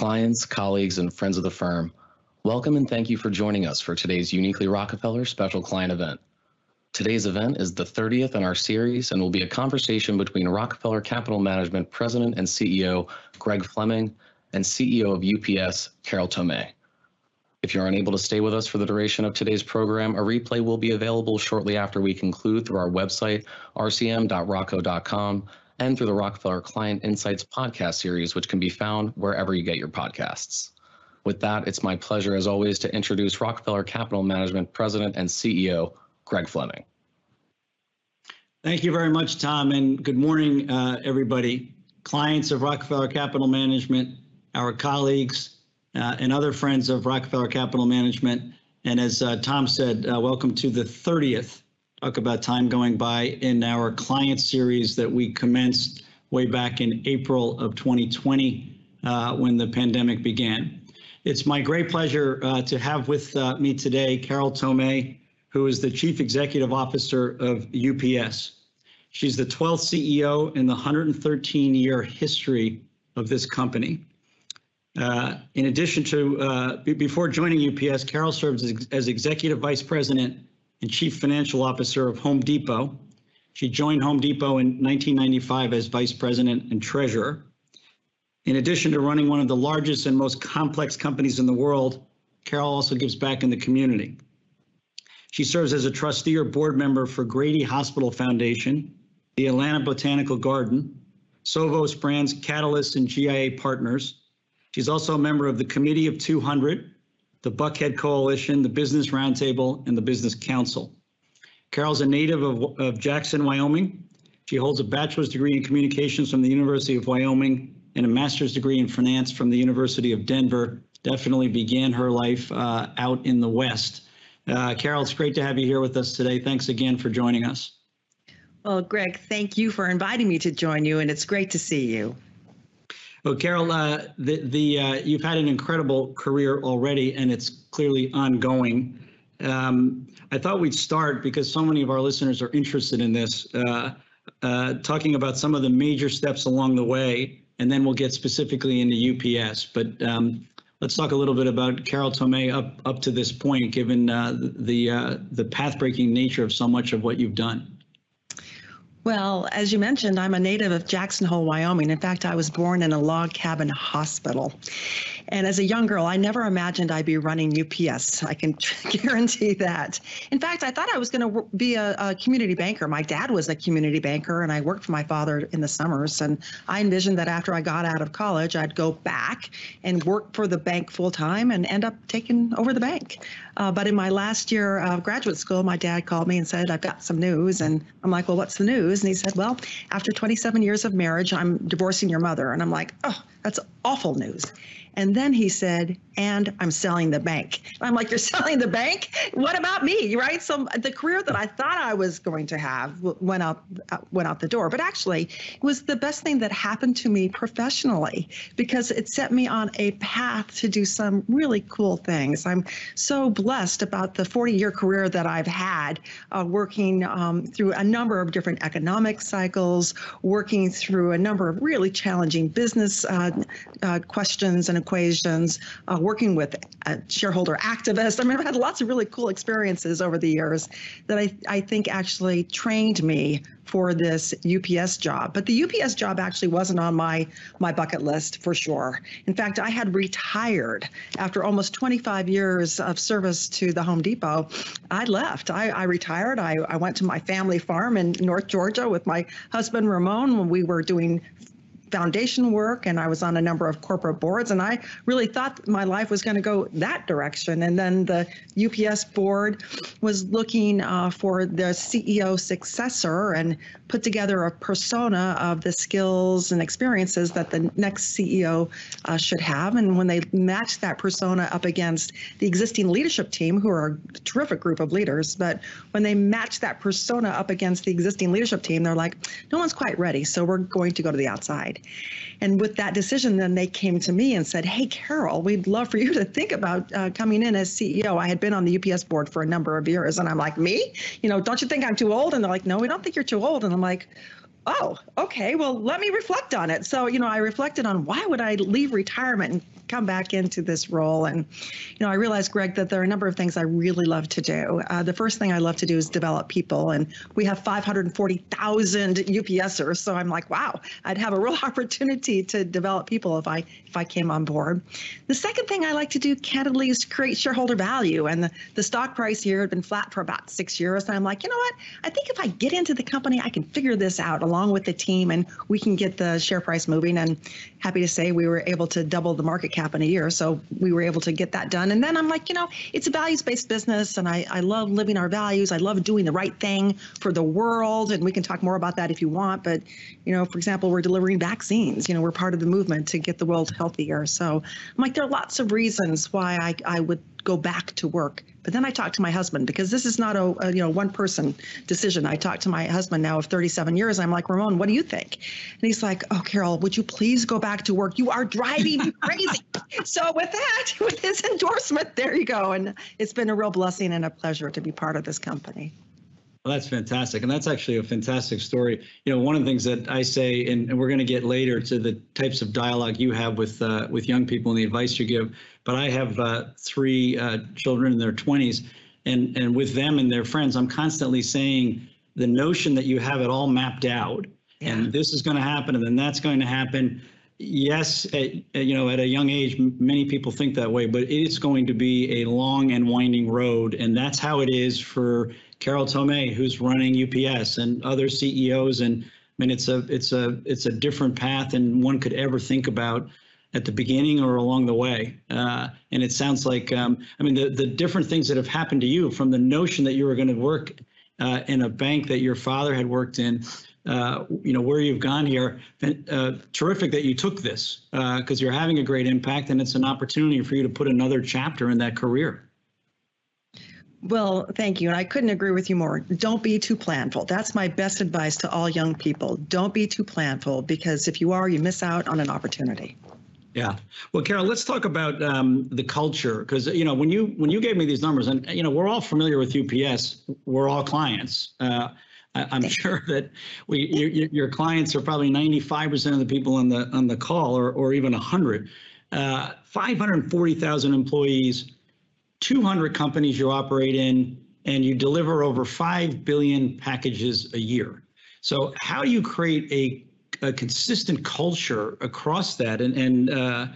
clients, colleagues, and friends of the firm, welcome and thank you for joining us for today's Uniquely Rockefeller special client event. Today's event is the 30th in our series and will be a conversation between Rockefeller Capital Management President and CEO Greg Fleming and CEO of UPS, Carol Tomé. If you're unable to stay with us for the duration of today's program, a replay will be available shortly after we conclude through our website, rcm.rockco.com, and through the Rockefeller Client Insights podcast series, which can be found wherever you get your podcasts. With that, it's my pleasure, as always, to introduce Rockefeller Capital Management President and CEO, Greg Fleming. Thank you very much, Tom, and good morning, uh, everybody. Clients of Rockefeller Capital Management, our colleagues, uh, and other friends of Rockefeller Capital Management. And as uh, Tom said, uh, welcome to the 30th Talk About Time Going By in our client series that we commenced way back in April of 2020 uh, when the pandemic began. It's my great pleasure uh, to have with uh, me today Carol Tomé, who is the Chief Executive Officer of UPS. She's the 12th CEO in the 113 year history of this company. Uh, in addition to, uh, before joining UPS, Carol served as, as Executive Vice President and Chief Financial Officer of Home Depot. She joined Home Depot in 1995 as Vice President and Treasurer. In addition to running one of the largest and most complex companies in the world, Carol also gives back in the community. She serves as a trustee or board member for Grady Hospital Foundation, the Atlanta Botanical Garden, Sovos Brands Catalyst and GIA Partners, She's also a member of the Committee of 200, the Buckhead Coalition, the Business Roundtable, and the Business Council. Carol's a native of, of Jackson, Wyoming. She holds a bachelor's degree in communications from the University of Wyoming and a master's degree in finance from the University of Denver. Definitely began her life uh, out in the West. Uh, Carol, it's great to have you here with us today. Thanks again for joining us. Well, Greg, thank you for inviting me to join you, and it's great to see you. Well, Carol, uh, the the uh, you've had an incredible career already, and it's clearly ongoing. Um, I thought we'd start because so many of our listeners are interested in this, uh, uh talking about some of the major steps along the way, and then we'll get specifically into UPS. But um, let's talk a little bit about Carol Tomé up up to this point, given uh, the uh, the path-breaking nature of so much of what you've done. Well, as you mentioned, I'm a native of Jackson Hole, Wyoming. In fact, I was born in a log cabin hospital. And as a young girl, I never imagined I'd be running UPS. I can guarantee that. In fact, I thought I was going to be a, a, community banker. My dad was a community banker, and I worked for my father in the summers. And I envisioned that after I got out of college, I'd go back and work for the bank full time and end up taking over the bank. Uh, but in my last year of graduate school, my dad called me and said, I've got some news. And I'm like, well, what's the news? And he said, well, after 27 years of marriage, I'm divorcing your mother. And I'm like, oh, that's awful news. And then he said, and I'm selling the bank. I'm like, you're selling the bank? What about me? Right? So the career that I thought I was going to have went out uh, went out the door. But actually, it was the best thing that happened to me professionally because it set me on a path to do some really cool things. I'm so blessed about the 40 year career that I've had uh, working um, through a number of different economic cycles, working through a number of really challenging business uh, uh, questions and equations, uh, working with shareholder activists. I mean, I've had lots of really cool experiences over the years that I, I think actually trained me for this UPS job. But the UPS job actually wasn't on my my bucket list for sure. In fact, I had retired after almost 25 years of service to the Home Depot. I left. I, I retired. I, I went to my family farm in North Georgia with my husband Ramon when we were doing foundation work and I was on a number of corporate boards and I really thought my life was going to go that direction. And then the UPS board was looking uh, for the CEO successor and put together a persona of the skills and experiences that the next CEO uh, should have. And when they match that persona up against the existing leadership team, who are a terrific group of leaders, but when they match that persona up against the existing leadership team, they're like, no one's quite ready. So we're going to go to the outside. And with that decision, then they came to me and said, Hey, Carol, we'd love for you to think about uh, coming in as CEO. I had been on the UPS board for a number of years. And I'm like, Me? You know, don't you think I'm too old? And they're like, No, we don't think you're too old. And I'm like, oh, okay, well, let me reflect on it. So, you know, I reflected on why would I leave retirement and come back into this role. And, you know, I realized, Greg, that there are a number of things I really love to do. Uh, the first thing I love to do is develop people. And we have 540,000 UPSers. So I'm like, wow, I'd have a real opportunity to develop people if I if I came on board. The second thing I like to do, candidly, is create shareholder value. And the, the stock price here had been flat for about six years. And I'm like, you know what? I think if I get into the company, I can figure this out along with the team and we can get the share price moving. And happy to say we were able to double the market cap in a year. So we were able to get that done. And then I'm like, you know, it's a values based business and I, I love living our values. I love doing the right thing for the world. And we can talk more about that if you want. But, you know, for example, we're delivering vaccines. You know, we're part of the movement to get the world healthier. So I'm like, there are lots of reasons why I, I would go back to work. But then I talked to my husband because this is not a, a, you know one person decision. I talked to my husband now of 37 years. I'm like, Ramon, what do you think? And he's like, Oh, Carol, would you please go back to work? You are driving me crazy. so with that, with his endorsement, there you go. And it's been a real blessing and a pleasure to be part of this company. Well, that's fantastic. And that's actually a fantastic story. You know, one of the things that I say, and, and we're going to get later to the types of dialogue you have with uh, with young people and the advice you give, but I have uh, three uh, children in their 20s, and, and with them and their friends, I'm constantly saying the notion that you have it all mapped out, yeah. and this is going to happen, and then that's going to happen. Yes, at, you know, at a young age, many people think that way, but it's going to be a long and winding road, and that's how it is for Carol Tomé, who's running UPS, and other CEOs. And I mean, it's a it's a it's a different path than one could ever think about at the beginning or along the way. Uh, and it sounds like um, I mean the the different things that have happened to you from the notion that you were going to work uh, in a bank that your father had worked in. Uh, you know where you've gone here. Uh, terrific that you took this because uh, you're having a great impact, and it's an opportunity for you to put another chapter in that career. Well, thank you. And I couldn't agree with you more. Don't be too planful. That's my best advice to all young people. Don't be too planful because if you are, you miss out on an opportunity. Yeah. Well, Carol, let's talk about um, the culture because you know when you when you gave me these numbers, and you know we're all familiar with UPS. We're all clients. Uh, I, am sure that we your, your, clients are probably 95% of the people on the on the call, or or even 100. Uh, 540,000 employees 200 companies you operate in, and you deliver over 5 billion packages a year. So how do you create a, a consistent culture across that and, and, uh,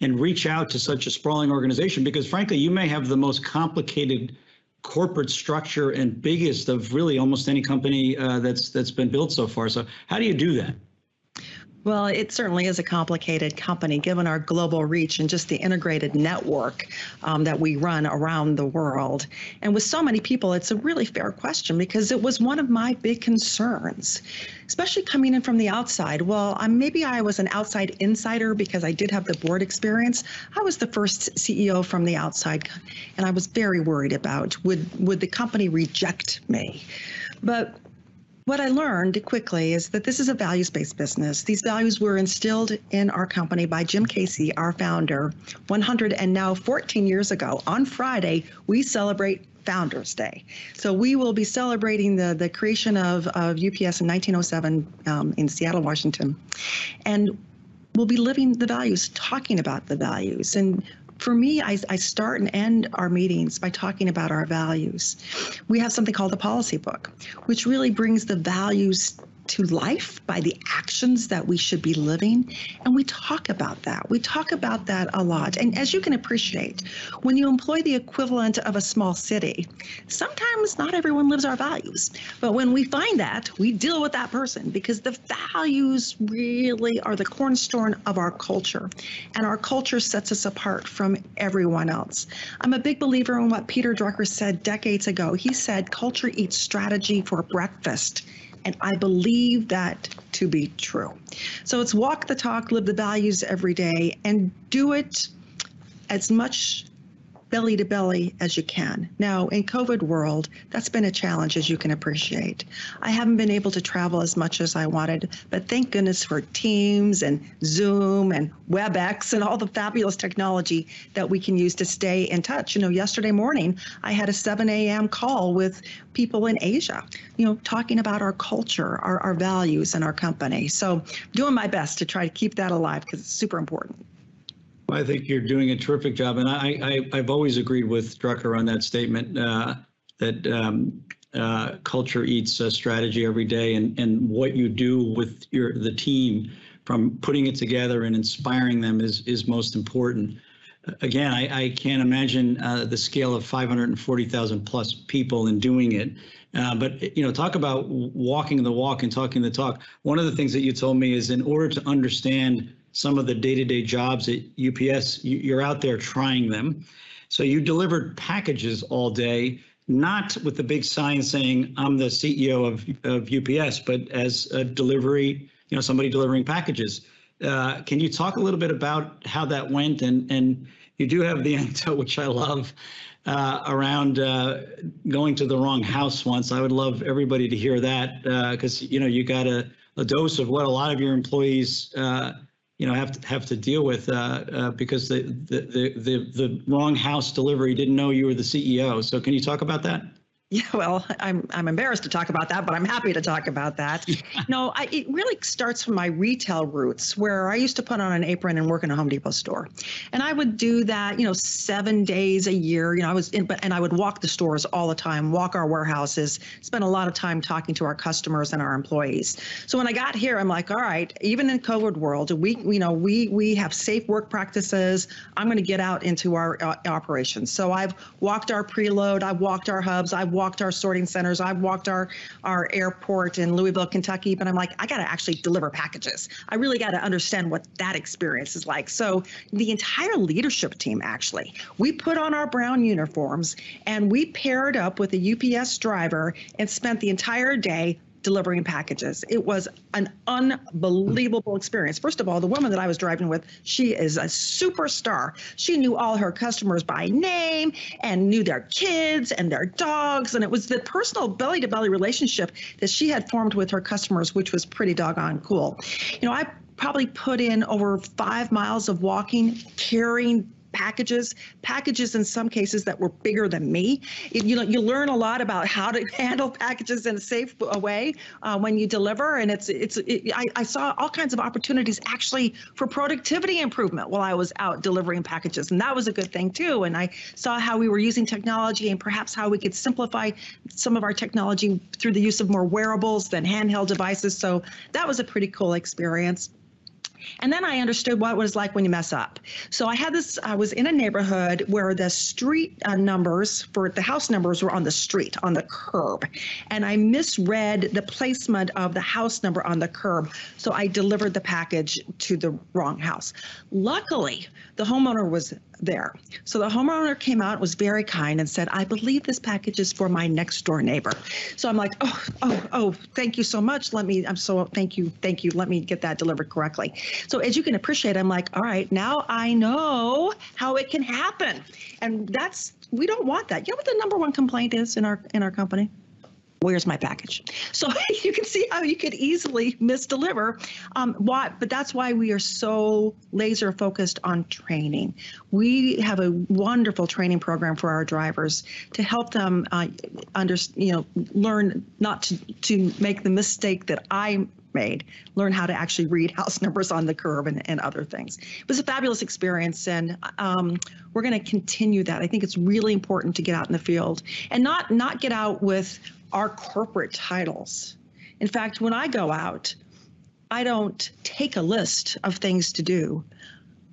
and reach out to such a sprawling organization? Because frankly, you may have the most complicated corporate structure and biggest of really almost any company uh, that's that's been built so far. So how do you do that? Well, it certainly is a complicated company given our global reach and just the integrated network um, that we run around the world. And with so many people, it's a really fair question because it was one of my big concerns, especially coming in from the outside. Well, um, maybe I was an outside insider because I did have the board experience. I was the first CEO from the outside, and I was very worried about would would the company reject me. But what I learned quickly is that this is a values based business. These values were instilled in our company by Jim Casey, our founder, 100 and now 14 years ago. On Friday, we celebrate Founders Day. So we will be celebrating the, the creation of, of UPS in 1907 um, in Seattle, Washington. And we'll be living the values, talking about the values. And for me, I, I start and end our meetings by talking about our values. We have something called the policy book, which really brings the values to life by the actions that we should be living. And we talk about that. We talk about that a lot. And as you can appreciate, when you employ the equivalent of a small city, sometimes not everyone lives our values. But when we find that, we deal with that person because the values really are the cornerstone of our culture. And our culture sets us apart from everyone else. I'm a big believer in what Peter Drucker said decades ago. He said, culture eats strategy for breakfast and I believe that to be true. So it's walk the talk, live the values every day, and do it as much belly to belly as you can. Now, in COVID world, that's been a challenge as you can appreciate. I haven't been able to travel as much as I wanted, but thank goodness for Teams and Zoom and WebEx and all the fabulous technology that we can use to stay in touch. You know, yesterday morning, I had a 7 a.m. call with people in Asia, you know, talking about our culture, our, our values, and our company. So, doing my best to try to keep that alive because it's super important. I think you're doing a terrific job, and I, I, I've always agreed with Drucker on that statement, uh, that um, uh, culture eats uh, strategy every day, and, and what you do with your, the team from putting it together and inspiring them is, is most important. Again, I, I can't imagine uh, the scale of 540,000 plus people in doing it. Uh, but you know, talk about walking the walk and talking the talk. One of the things that you told me is in order to understand some of the day-to-day jobs at UPS, you- you're out there trying them. So you delivered packages all day, not with the big sign saying, I'm the CEO of, of UPS, but as a delivery, you know, somebody delivering packages. Uh, Can you talk a little bit about how that went? And, and you do have the anecdote, which I love, uh, around uh, going to the wrong house once. I would love everybody to hear that because, you know, you got a, a dose of what a lot of your employees uh, you know, have to have to deal with uh, uh, because the, the the the the wrong house delivery didn't know you were the CEO. So can you talk about that? Yeah, well, I'm I'm embarrassed to talk about that, but I'm happy to talk about that. no, I, it really starts from my retail roots, where I used to put on an apron and work in a Home Depot store, and I would do that, you know, seven days a year. You know, I was in, but and I would walk the stores all the time, walk our warehouses, spend a lot of time talking to our customers and our employees. So when I got here, I'm like, all right, even in COVID world, we you know we we have safe work practices. I'm going to get out into our uh, operations. So I've walked our preload, I've walked our hubs, I've walked our sorting centers. I've walked our our airport in Louisville, Kentucky, but I'm like, I got to actually deliver packages. I really got to understand what that experience is like. So the entire leadership team actually, we put on our brown uniforms and we paired up with a UPS driver and spent the entire day delivering packages. It was an unbelievable experience. First of all, the woman that I was driving with, she is a superstar. She knew all her customers by name and knew their kids and their dogs. And it was the personal belly to belly relationship that she had formed with her customers, which was pretty doggone cool. You know, I probably put in over five miles of walking, carrying packages, packages in some cases that were bigger than me. It, you know, you learn a lot about how to handle packages in a safe way uh, when you deliver, and it's it's. It, I, I saw all kinds of opportunities actually for productivity improvement while I was out delivering packages, and that was a good thing too. And I saw how we were using technology and perhaps how we could simplify some of our technology through the use of more wearables than handheld devices. So that was a pretty cool experience. And then I understood what it was like when you mess up. So I had this, I was in a neighborhood where the street uh, numbers for the house numbers were on the street, on the curb. And I misread the placement of the house number on the curb. So I delivered the package to the wrong house. Luckily, the homeowner was there. So the homeowner came out, was very kind, and said, I believe this package is for my next door neighbor. So I'm like, oh, oh, oh, thank you so much. Let me, I'm so, thank you, thank you. Let me get that delivered correctly. So as you can appreciate, I'm like, all right, now I know how it can happen. And that's, we don't want that. You know what the number one complaint is in our, in our company? Where's my package? So you can see how you could easily misdeliver. Um, why? But that's why we are so laser focused on training. We have a wonderful training program for our drivers to help them uh, under, you know, learn not to to make the mistake that I made, learn how to actually read house numbers on the curb and, and other things. It was a fabulous experience, and um, we're going to continue that. I think it's really important to get out in the field and not not get out with our corporate titles. In fact, when I go out, I don't take a list of things to do.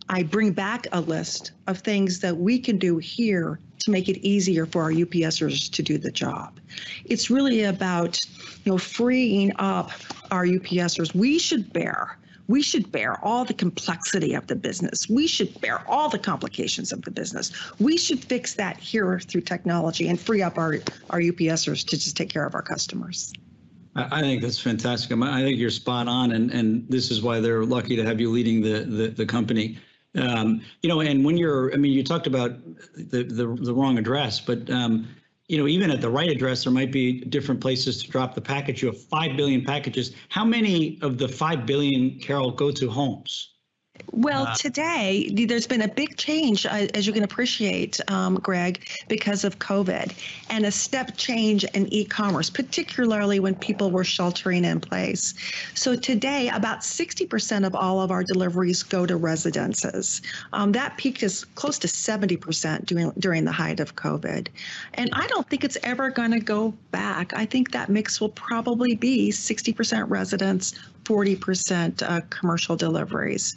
I bring back a list of things that we can do here to make it easier for our UPSers to do the job. It's really about, you know, freeing up our UPSers. We should bear we should bear all the complexity of the business. We should bear all the complications of the business. We should fix that here through technology and free up our, our UPSers to just take care of our customers. I think that's fantastic. I think you're spot on, and, and this is why they're lucky to have you leading the the, the company. Um, you know, and when you're, I mean, you talked about the the, the wrong address, but um, you know, even at the right address, there might be different places to drop the package. You have 5 billion packages. How many of the 5 billion, Carol, go to homes? Well, Uh, today there's been a big change, uh, as you can appreciate, um, Greg, because of COVID, and a step change in e-commerce, particularly when people were sheltering in place. So today, about 60% of all of our deliveries go to residences. Um, that peaked as close to 70% during during the height of COVID, and I don't think it's ever going to go back. I think that mix will probably be 60% residents, 40% uh, commercial deliveries.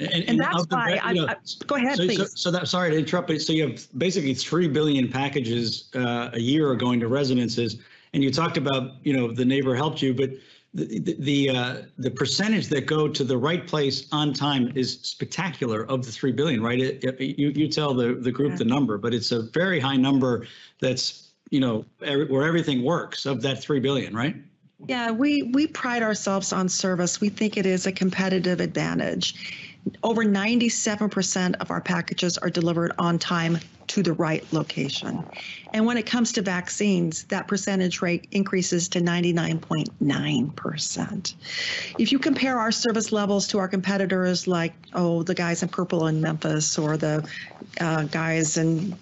And that's of the why I, know, I, go ahead, So, so, please. so that, sorry to interrupt, but so you have basically 3 billion packages uh, a year are going to residences. And you talked about, you know, the neighbor helped you, but the, the, the, uh, the percentage that go to the right place on time is spectacular of the 3 billion, right? It, it- you, you tell the, the group the number, but it's a very high number that's, you know, every, where everything works of that 3 billion, right? Yeah, we, we pride ourselves on service. We think it is a competitive advantage. Over 97% of our packages are delivered on time to the right location. And when it comes to vaccines, that percentage rate increases to 99.9%. If you compare our service levels to our competitors, like, oh, the guys in purple in Memphis or the uh, guys in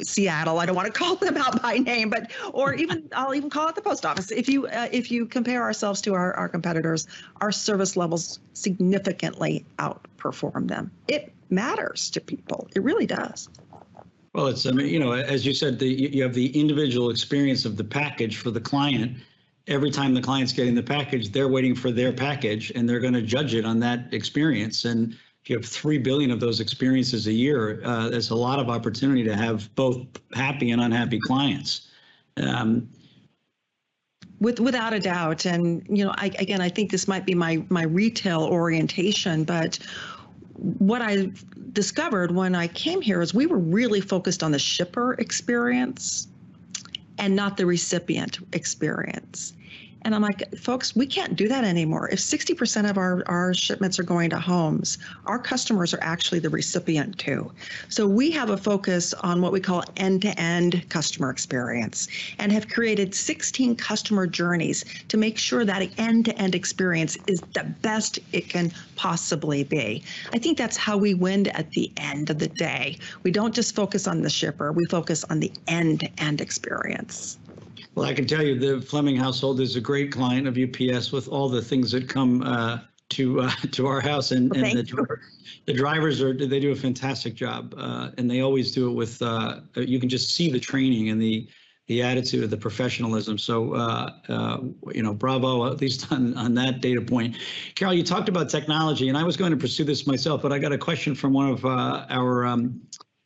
Seattle. I don't want to call them out by name, but or even I'll even call it the post office. If you uh, if you compare ourselves to our, our competitors, our service levels significantly outperform them. It matters to people. It really does. Well, it's, I mean, you know, as you said, the, you have the individual experience of the package for the client. Every time the client's getting the package, they're waiting for their package and they're going to judge it on that experience. And you have 3 billion of those experiences a year, uh, there's a lot of opportunity to have both happy and unhappy clients. Um, With, without a doubt, and you know, I, again, I think this might be my my retail orientation, but what I discovered when I came here is we were really focused on the shipper experience and not the recipient experience. And I'm like, folks, we can't do that anymore. If 60% of our, our shipments are going to homes, our customers are actually the recipient too. So we have a focus on what we call end to end customer experience and have created 16 customer journeys to make sure that end to end experience is the best it can possibly be. I think that's how we win at the end of the day. We don't just focus on the shipper, we focus on the end to end experience. Well, I can tell you the Fleming household is a great client of UPS with all the things that come uh, to uh, to our house, and, Well, and the, driver- the drivers are they do a fantastic job, uh, and they always do it with uh, you can just see the training and the the attitude, of the professionalism. So uh, uh, you know, bravo at least on on that data point. Carol, you talked about technology, and I was going to pursue this myself, but I got a question from one of uh, our um,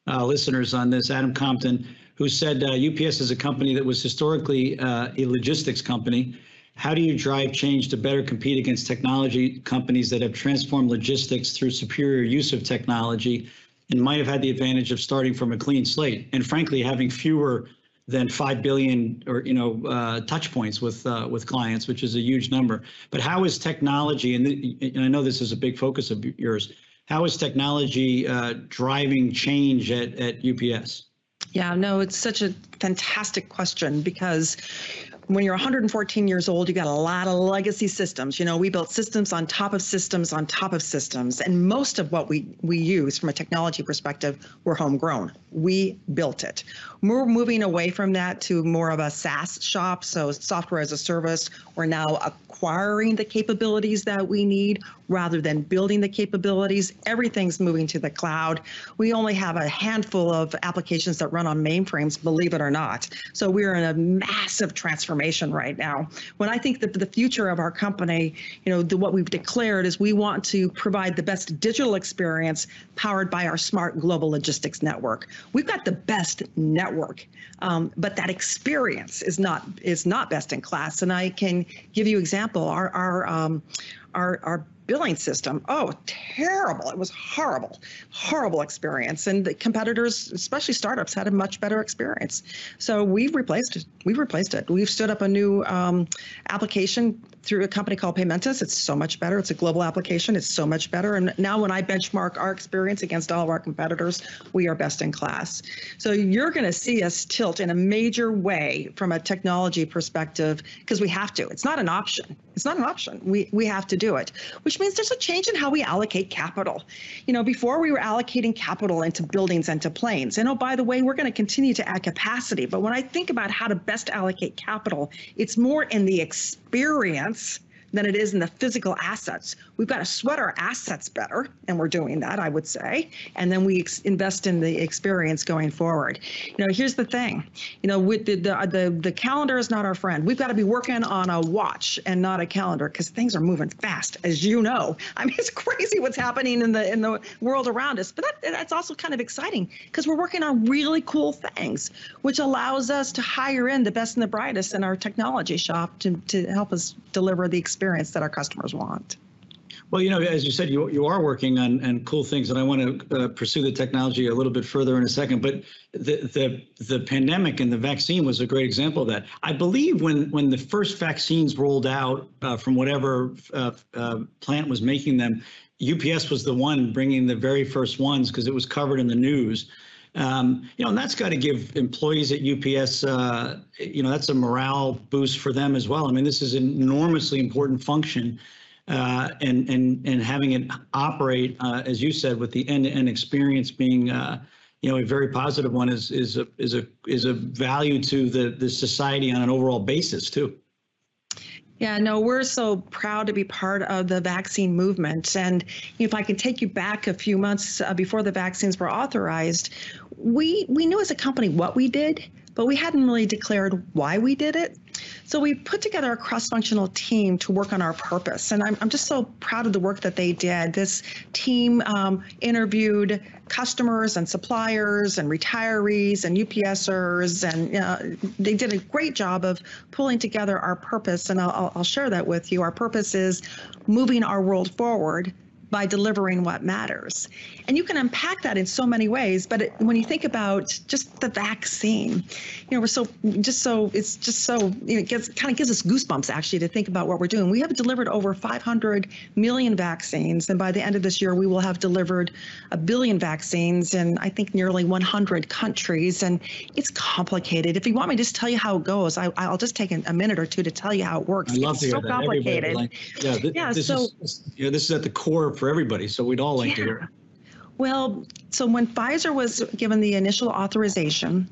uh, listeners on this, Adam Compton, who said uh, UPS is a company that was historically uh, a logistics company. How do you drive change to better compete against technology companies that have transformed logistics through superior use of technology and might have had the advantage of starting from a clean slate? And frankly having fewer than 5 billion or you know uh, touch points with uh, with clients which is a huge number. But how is technology and, and i know this is a big focus of yours how is technology uh, driving change at, at ups Yeah, no, it's such a fantastic question because when you're 114 years old, you got a lot of legacy systems. You know, we built systems on top of systems on top of systems, and most of what we we use from a technology perspective were homegrown. We built it. We're moving away from that to more of a SaaS shop, so software as a service. We're now acquiring the capabilities that we need rather than building the capabilities. Everything's moving to the cloud. We only have a handful of applications that run on mainframes, believe it or not. So we're in a massive transformation right now. When I think that the future of our company, you know, the, what we've declared is we want to provide the best digital experience powered by our smart global logistics network. We've got the best network, um, but that experience is not is not best in class. And I can give you example. Our our um, our our billing system. Oh, terrible. It was horrible, horrible experience. And the competitors, especially startups, had a much better experience. So we've replaced it. We've replaced it. We've stood up a new um, application through a company called Paymentus. It's so much better. It's a global application. It's so much better. And now when I benchmark our experience against all of our competitors, we are best in class. So you're going to see us tilt in a major way from a technology perspective because we have to. It's not an option. It's not an option. We we have to do it, which means there's a change in how we allocate capital. You know, before we were allocating capital into buildings and to planes. And oh, by the way, we're going to continue to add capacity. But when I think about how to best allocate capital, it's more in the experience months than it is in the physical assets. We've got to sweat our assets better, and we're doing that, I would say. And then we ex- invest in the experience going forward. You know, here's the thing. You know, with the the uh, the, the calendar is not our friend. We've got to be working on a watch and not a calendar because things are moving fast, as you know. I mean, it's crazy what's happening in the in the world around us. But that, that's also kind of exciting because we're working on really cool things, which allows us to hire in the best and the brightest in our technology shop to to help us deliver the experience experience that our customers want. Well, you know, as you said, you, you are working on, on cool things, and I want to uh, pursue the technology a little bit further in a second. But the, the the pandemic and the vaccine was a great example of that. I believe when when the first vaccines rolled out uh, from whatever uh, uh plant was making them, UPS was the one bringing the very first ones because it was covered in the news. Um, you know, and that's got to give employees at UPS, uh, you know, that's a morale boost for them as well. I mean, this is an enormously important function, uh, and and and having it operate, uh, as you said, with the end-to-end experience being, uh, you know, a very positive one is is a is a is a value to the the society on an overall basis too. Yeah, no, we're so proud to be part of the vaccine movement. And if I can take you back a few months uh, before the vaccines were authorized, we we knew as a company what we did, but we hadn't really declared why we did it. So we put together a cross-functional team to work on our purpose, and I'm, I'm just so proud of the work that they did. This team um, interviewed customers and suppliers and retirees and UPSers, and uh, they did a great job of pulling together our purpose, and I'll, I'll share that with you. Our purpose is moving our world forward by delivering what matters. And you can unpack that in so many ways. But it, when you think about just the vaccine, you know, we're so just so it's just so you know, it gets kind of gives us goosebumps actually to think about what we're doing. We have delivered over 500 million vaccines, and by the end of this year, we will have delivered a billion vaccines in I think nearly 100 countries. And it's complicated. If you want me to just tell you how it goes, I, will just take a minute or two to tell you how it works. I love it's to hear so that. complicated. Like, yeah, th- yeah. This so is, you know, this is at the core for everybody. So we'd all like yeah. to hear. Well, so when Pfizer was given the initial authorization,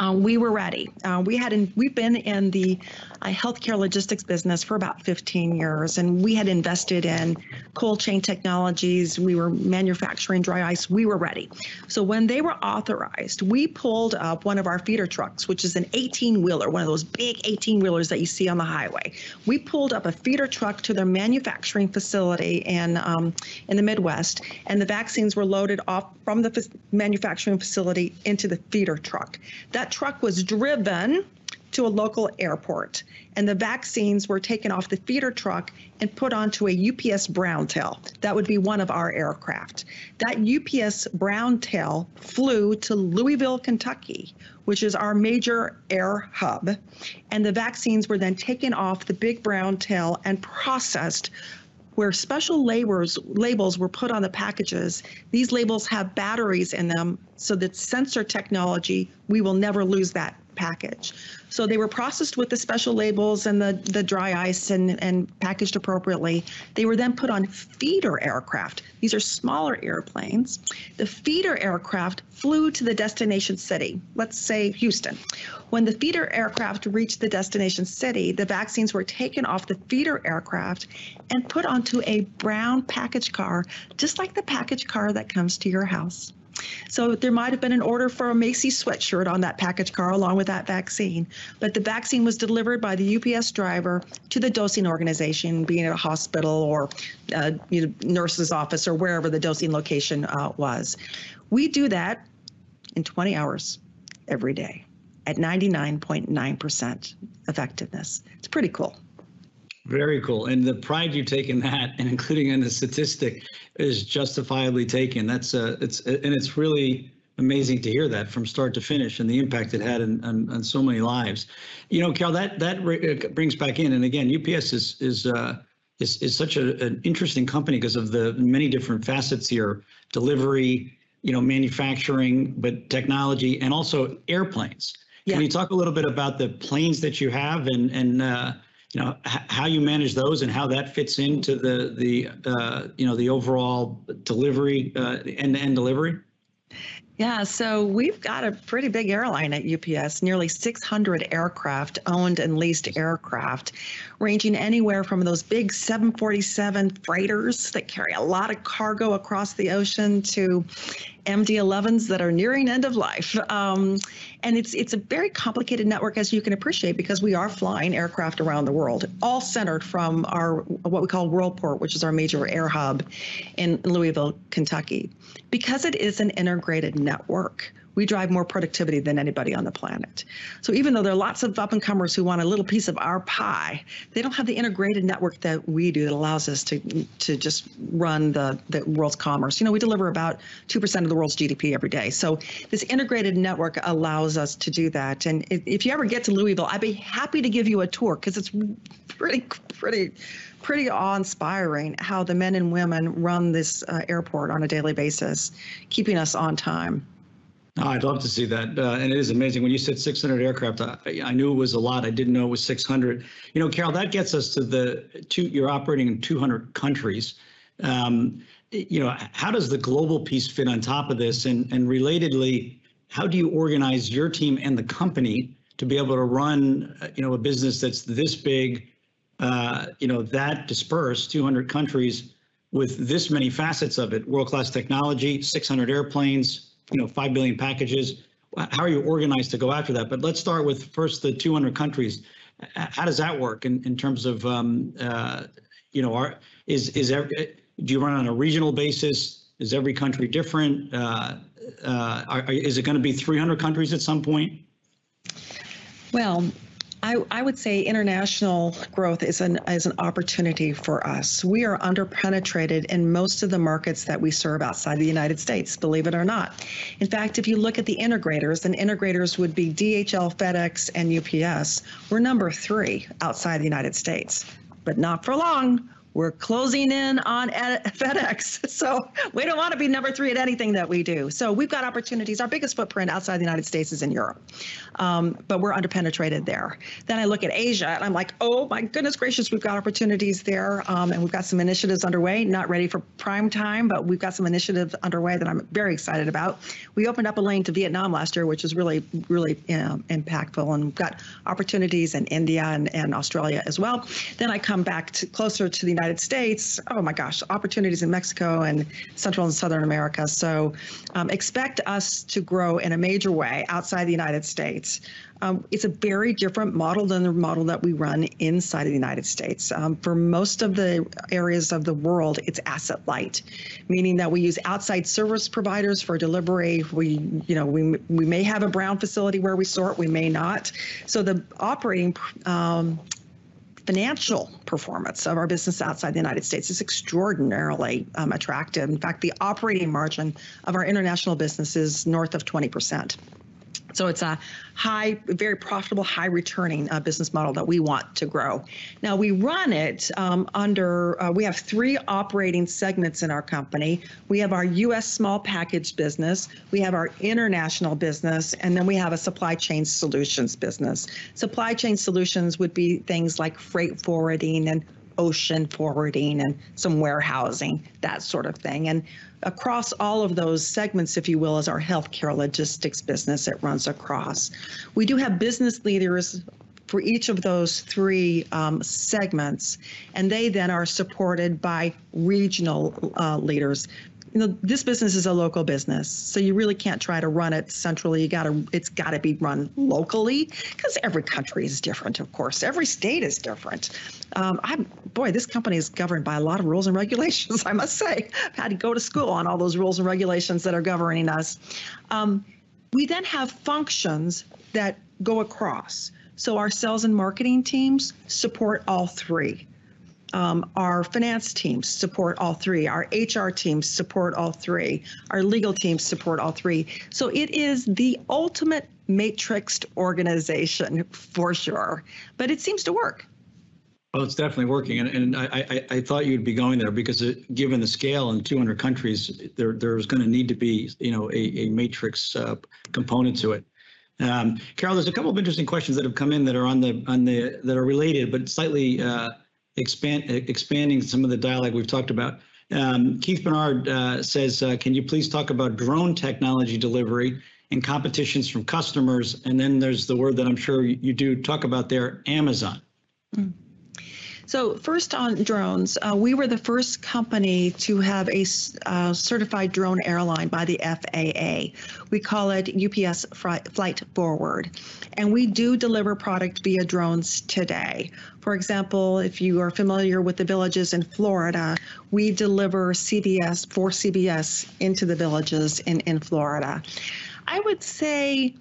uh, we were ready. Uh, we had in, we've been in the uh, healthcare logistics business for about 15 years, and we had invested in cold chain technologies. We were manufacturing dry ice. We were ready. So when they were authorized, we pulled up one of our feeder trucks, which is an 18 wheeler, one of those big 18 wheelers that you see on the highway. We pulled up a feeder truck to their manufacturing facility in um, in the Midwest, and the vaccines were loaded off from the manufacturing facility into the feeder truck. That truck was driven to a local airport, and the vaccines were taken off the feeder truck and put onto a UPS brown tail. That would be one of our aircraft. That UPS brown tail flew to Louisville, Kentucky, which is our major air hub, and the vaccines were then taken off the big brown tail and processed where special labels labels were put on the packages. These labels have batteries in them so that sensor technology, we will never lose that package. So they were processed with the special labels and the, the dry ice and, and packaged appropriately. They were then put on feeder aircraft. These are smaller airplanes. The feeder aircraft flew to the destination city, let's say Houston. When the feeder aircraft reached the destination city, the vaccines were taken off the feeder aircraft and put onto a brown package car, just like the package car that comes to your house. So there might have been an order for a Macy's sweatshirt on that package car along with that vaccine. But the vaccine was delivered by the UPS driver to the dosing organization, being at a hospital or uh, you know, nurse's office or wherever the dosing location uh, was. We do that in 20 hours every day at 99.9% effectiveness. It's pretty cool. Very cool. And the pride you take in that and including in the statistic is justifiably taken. That's uh it's and it's really amazing to hear that from start to finish and the impact it had on, on, on so many lives. You know, Carol, that that uh, brings back in and again, UPS is is uh is, is such a, an interesting company because of the many different facets here, delivery, you know, manufacturing, but technology and also airplanes. Can you talk a little bit about the planes that you have and and uh you know, how you manage those and how that fits into the, the, uh, you know, the overall delivery, uh, end-to-end delivery? Yeah, so we've got a pretty big airline at UPS, nearly 600 aircraft, owned and leased aircraft, ranging anywhere from those big 747 freighters that carry a lot of cargo across the ocean to MD-11s that are nearing end of life. Um, and it's it's a very complicated network, as you can appreciate, because we are flying aircraft around the world, all centered from our what we call Worldport, which is our major air hub in Louisville, Kentucky. Because it is an integrated network, we drive more productivity than anybody on the planet. So even though there are lots of up and comers who want a little piece of our pie, they don't have the integrated network that we do that allows us to to just run the the world's commerce. You know, we deliver about two percent of the world's GDP every day. So this integrated network allows us to do that. And if, if you ever get to Louisville, I'd be happy to give you a tour because it's pretty pretty pretty awe-inspiring how the men and women run this uh, airport on a daily basis, keeping us on time. Oh, I'd love to see that. Uh, and it is amazing. When you said 600 aircraft, I, I, knew it was a lot. I didn't know it was 600. You know, Carol, that gets us to the two, you're operating in 200 countries. Um, you know, how does the global piece fit on top of this? And, and relatedly, how do you organize your team and the company to be able to run, uh, you know, a business that's this big, uh, you know, that dispersed, 200 countries with this many facets of it, world-class technology, 600 airplanes, you know, 5 billion packages. How are you organized to go after that? But let's start with first the 200 countries. How does that work in, in terms of, um, uh, you know, are, is, is every, do you run on a regional basis? Is every country different? Uh, uh, are, is it going to be 300 countries at some point? Well, I, I, would say international growth is an is an opportunity for us. We are underpenetrated in most of the markets that we serve outside the United States, believe it or not. In fact, if you look at the integrators, and integrators would be DHL, FedEx, and UPS, we're number three outside the United States, but not for long. We're closing in on FedEx. So we don't want to be number three at anything that we do. So we've got opportunities. Our biggest footprint outside the United States is in Europe, um, but we're underpenetrated there. Then I look at Asia and I'm like, oh my goodness gracious, we've got opportunities there. Um, and we've got some initiatives underway, not ready for prime time, but we've got some initiatives underway that I'm very excited about. We opened up a lane to Vietnam last year, which was really, really you know, impactful. And we've got opportunities in India and, and Australia as well. Then I come back to closer to the United United States, oh my gosh, opportunities in Mexico and Central and Southern America. So um, expect us to grow in a major way outside the United States. Um, it's a very different model than the model that we run inside of the United States. Um, for most of the areas of the world, it's asset light, meaning that we use outside service providers for delivery. We, you know, we we may have a brown facility where we sort, we may not. So the operating um, financial performance of our business outside the United States is extraordinarily um, attractive. In fact, the operating margin of our international business is north of 20%. So it's a high, very profitable, high returning uh, business model that we want to grow. Now we run it um, under, uh, we have three operating segments in our company. We have our U.S. small package business, we have our international business, and then we have a supply chain solutions business. Supply chain solutions would be things like freight forwarding and ocean forwarding and some warehousing, that sort of thing. And across all of those segments, if you will, is our healthcare logistics business it runs across. We do have business leaders for each of those three um, segments, and they then are supported by regional uh, leaders you know, this business is a local business, so you really can't try to run it centrally. You got to, it's got to be run locally because every country is different, of course. Every state is different. Um, I'm, boy, this company is governed by a lot of rules and regulations, I must say. I've had to go to school on all those rules and regulations that are governing us. Um, we then have functions that go across. So our sales and marketing teams support all three. Um, our finance teams support all three. Our HR teams support all three. Our legal teams support all three. So it is the ultimate matrixed organization for sure, but it seems to work. Well, it's definitely working, and, and I, I, I thought you'd be going there because it, given the scale in 200 countries, there there's going to need to be you know a, a matrix uh, component to it. Um, Carol, there's a couple of interesting questions that have come in that are on the on the that are related, but slightly uh, expand expanding some of the dialogue we've talked about. Um, Keith Bernard uh, says, uh, "Can you please talk about drone technology delivery and competitions from customers?" And then there's the word that I'm sure you do talk about there, Amazon. Mm. So first on drones, uh, we were the first company to have a uh, certified drone airline by the FAA. We call it UPS Flight Forward, and we do deliver product via drones today. For example, if you are familiar with the villages in Florida, we deliver CVS for CVS into the villages in, in Florida. I would say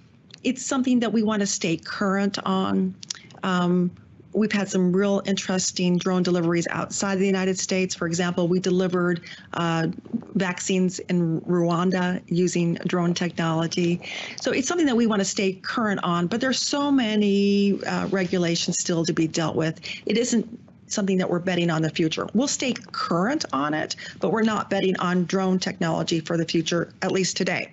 it's something that we want to stay current on. Um, we've had some real interesting drone deliveries outside the United States. For example, we delivered uh, vaccines in Rwanda using drone technology. So it's something that we want to stay current on, but there's so many uh, regulations still to be dealt with. It isn't something that we're betting on the future. We'll stay current on it, but we're not betting on drone technology for the future, at least today.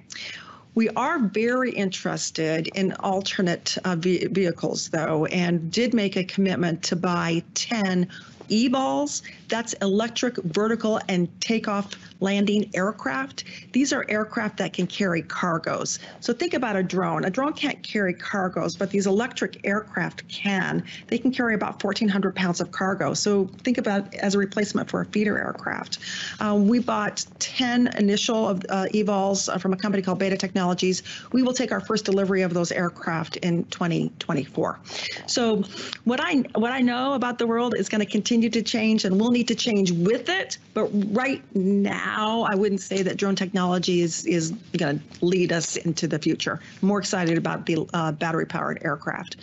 We are very interested in alternate uh, vehicles, though, and did make a commitment to buy 10 eVTOLs. That's electric vertical and takeoff landing aircraft. These are aircraft that can carry cargoes. So think about a drone. A drone can't carry cargoes, but these electric aircraft can. They can carry about 1,400 pounds of cargo. So think about as a replacement for a feeder aircraft. Uh, we bought 10 initial of uh, eVTOLs uh, from a company called Beta Technologies. We will take our first delivery of those aircraft in 2024. So what I what I know about the world is going to continue to change, and we'll need to change with it. But right now I wouldn't say that drone technology is is going to lead us into the future. I'm more excited about the uh, battery powered aircraft.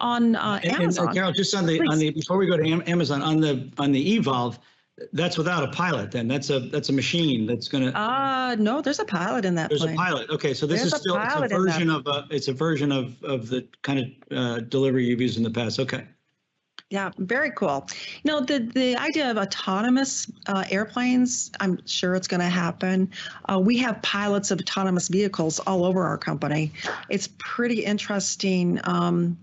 On uh, Amazon, and, uh, Carol, just on the please. on the before we go to Amazon on the on the Evolve, that's without a pilot. Then that's a that's a machine that's going to. Uh no, there's a pilot in that. There's plane. a pilot. Okay, so this there's is still a, it's a version of a it's a version of of the kind of uh, delivery you've used in the past. Okay. Yeah, very cool. You know, the, the idea of autonomous uh, airplanes, I'm sure it's going to happen. Uh, we have pilots of autonomous vehicles all over our company. It's pretty interesting. Um,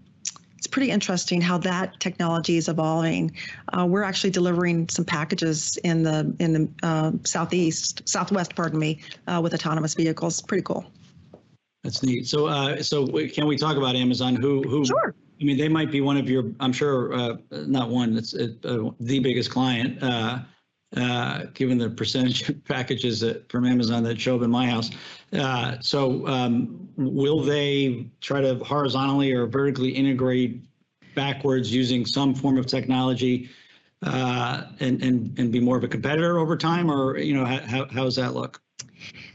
it's pretty interesting how that technology is evolving. Uh, we're actually delivering some packages in the in the uh, southeast, southwest, pardon me, uh, with autonomous vehicles. Pretty cool. That's neat. So, uh, so can we talk about Amazon? Who who sure. I mean, they might be one of your, I'm sure, uh, not one, it's uh, the biggest client, uh, uh, given the percentage of packages that, from Amazon that show up in my house. Uh, so um, will they try to horizontally or vertically integrate backwards using some form of technology uh, and, and, and be more of a competitor over time? Or, you know, how, how does that look?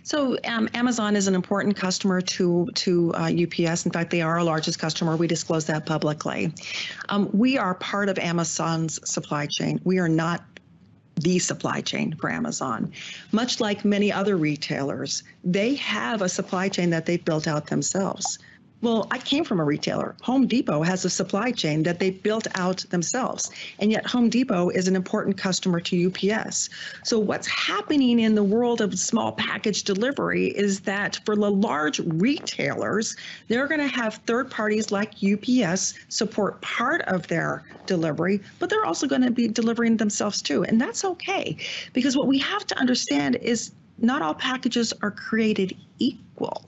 So um, Amazon is an important customer to to uh, UPS. In fact, they are our largest customer. We disclose that publicly. Um, we are part of Amazon's supply chain. We are not the supply chain for Amazon. Much like many other retailers, they have a supply chain that they've built out themselves. Well, I came from a retailer. Home Depot has a supply chain that they built out themselves. And yet, Home Depot is an important customer to UPS. So, what's happening in the world of small package delivery is that for the large retailers, they're going to have third parties like UPS support part of their delivery, but they're also going to be delivering themselves too. And that's okay because what we have to understand is not all packages are created equal.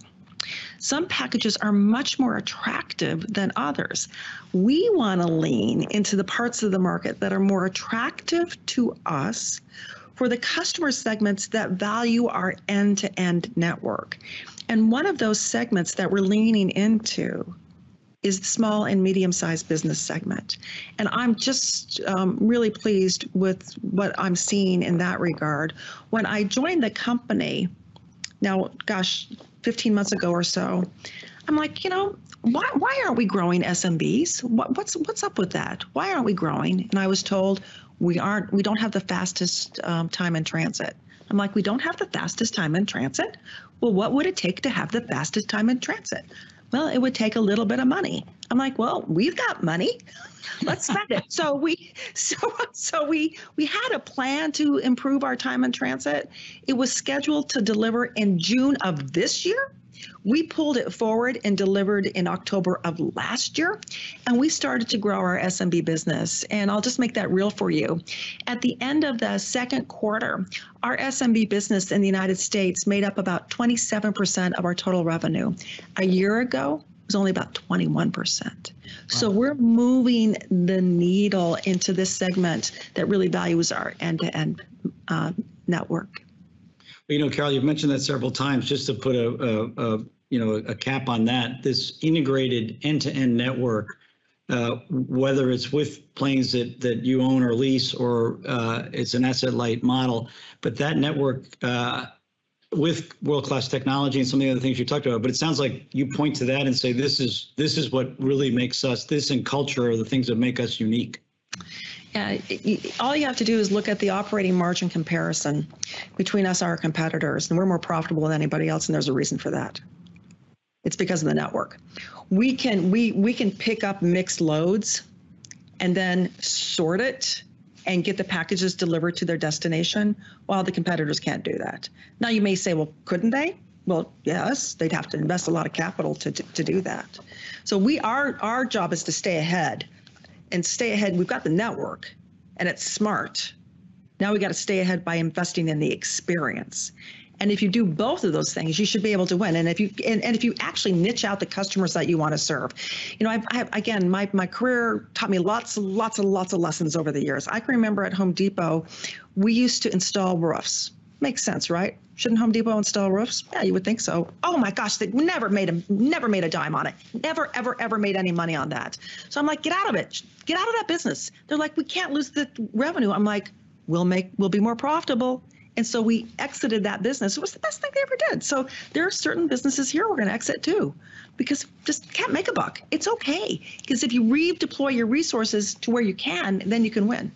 Some packages are much more attractive than others. We want to lean into the parts of the market that are more attractive to us for the customer segments that value our end to end network. And one of those segments that we're leaning into is the small and medium sized business segment. And I'm just um, really pleased with what I'm seeing in that regard. When I joined the company, now, gosh, 15 months ago or so, I'm like, you know, why, why aren't we growing SMBs? What, what's what's up with that? Why aren't we growing? And I was told we aren't. We don't have the fastest um, time in transit. I'm like, we don't have the fastest time in transit. Well, what would it take to have the fastest time in transit? Well, it would take a little bit of money. I'm like, well, we've got money. Let's spend it. So we so so we we had a plan to improve our time in transit. It was scheduled to deliver in June of this year. We pulled it forward and delivered in October of last year, and we started to grow our SMB business. And I'll just make that real for you. At the end of the second quarter, our SMB business in the United States made up about 27% of our total revenue. A year ago, it was only about 21%. So we're moving the needle into this segment that really values our end-to-end uh, network. You know, Carol, you've mentioned that several times. Just to put a, a, a you know a cap on that, this integrated end-to-end network, uh, whether it's with planes that that you own or lease, or uh, it's an asset-light model, but that network uh, with world-class technology and some of the other things you talked about. But it sounds like you point to that and say this is this is what really makes us. This and culture are the things that make us unique. Yeah, all you have to do is look at the operating margin comparison between us and our competitors, and we're more profitable than anybody else, and there's a reason for that. It's because of the network. We can we we can pick up mixed loads, and then sort it and get the packages delivered to their destination, while the competitors can't do that. Now you may say, well, couldn't they? Well, yes, they'd have to invest a lot of capital to, to, to do that. So we our our job is to stay ahead and stay ahead. We've got the network and it's smart. Now we got to stay ahead by investing in the experience. And if you do both of those things, you should be able to win. And if you and, and if you actually niche out the customers that you want to serve, you know, I've, I've again, my my career taught me lots, lots and lots of lessons over the years. I can remember at Home Depot, we used to install roofs. Makes sense, right? Shouldn't Home Depot install roofs? Yeah, you would think so. Oh my gosh, they never made a never made a dime on it. Never, ever, ever made any money on that. So I'm like, get out of it. Get out of that business. They're like, we can't lose the revenue. I'm like, we'll make we'll be more profitable. And so we exited that business. It was the best thing they ever did. So there are certain businesses here we're going to exit too, because just can't make a buck. It's okay because if you redeploy your resources to where you can, then you can win.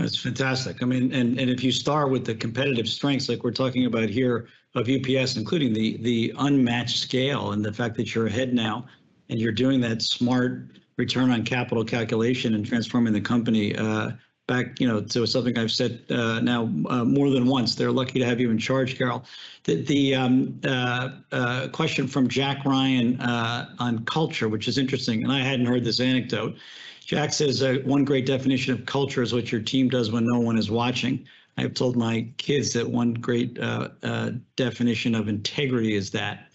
That's fantastic. I mean, and, and if you start with the competitive strengths like we're talking about here of UPS, including the the unmatched scale and the fact that you're ahead now and you're doing that smart return on capital calculation and transforming the company uh, back, you know, to something I've said uh, now uh, more than once. They're lucky to have you in charge, Carol. The, the um, uh, uh, question from Jack Ryan uh, on culture, which is interesting, and I hadn't heard this anecdote. Jack says uh, one great definition of culture is what your team does when no one is watching. I've told my kids that one great uh, uh, definition of integrity is that.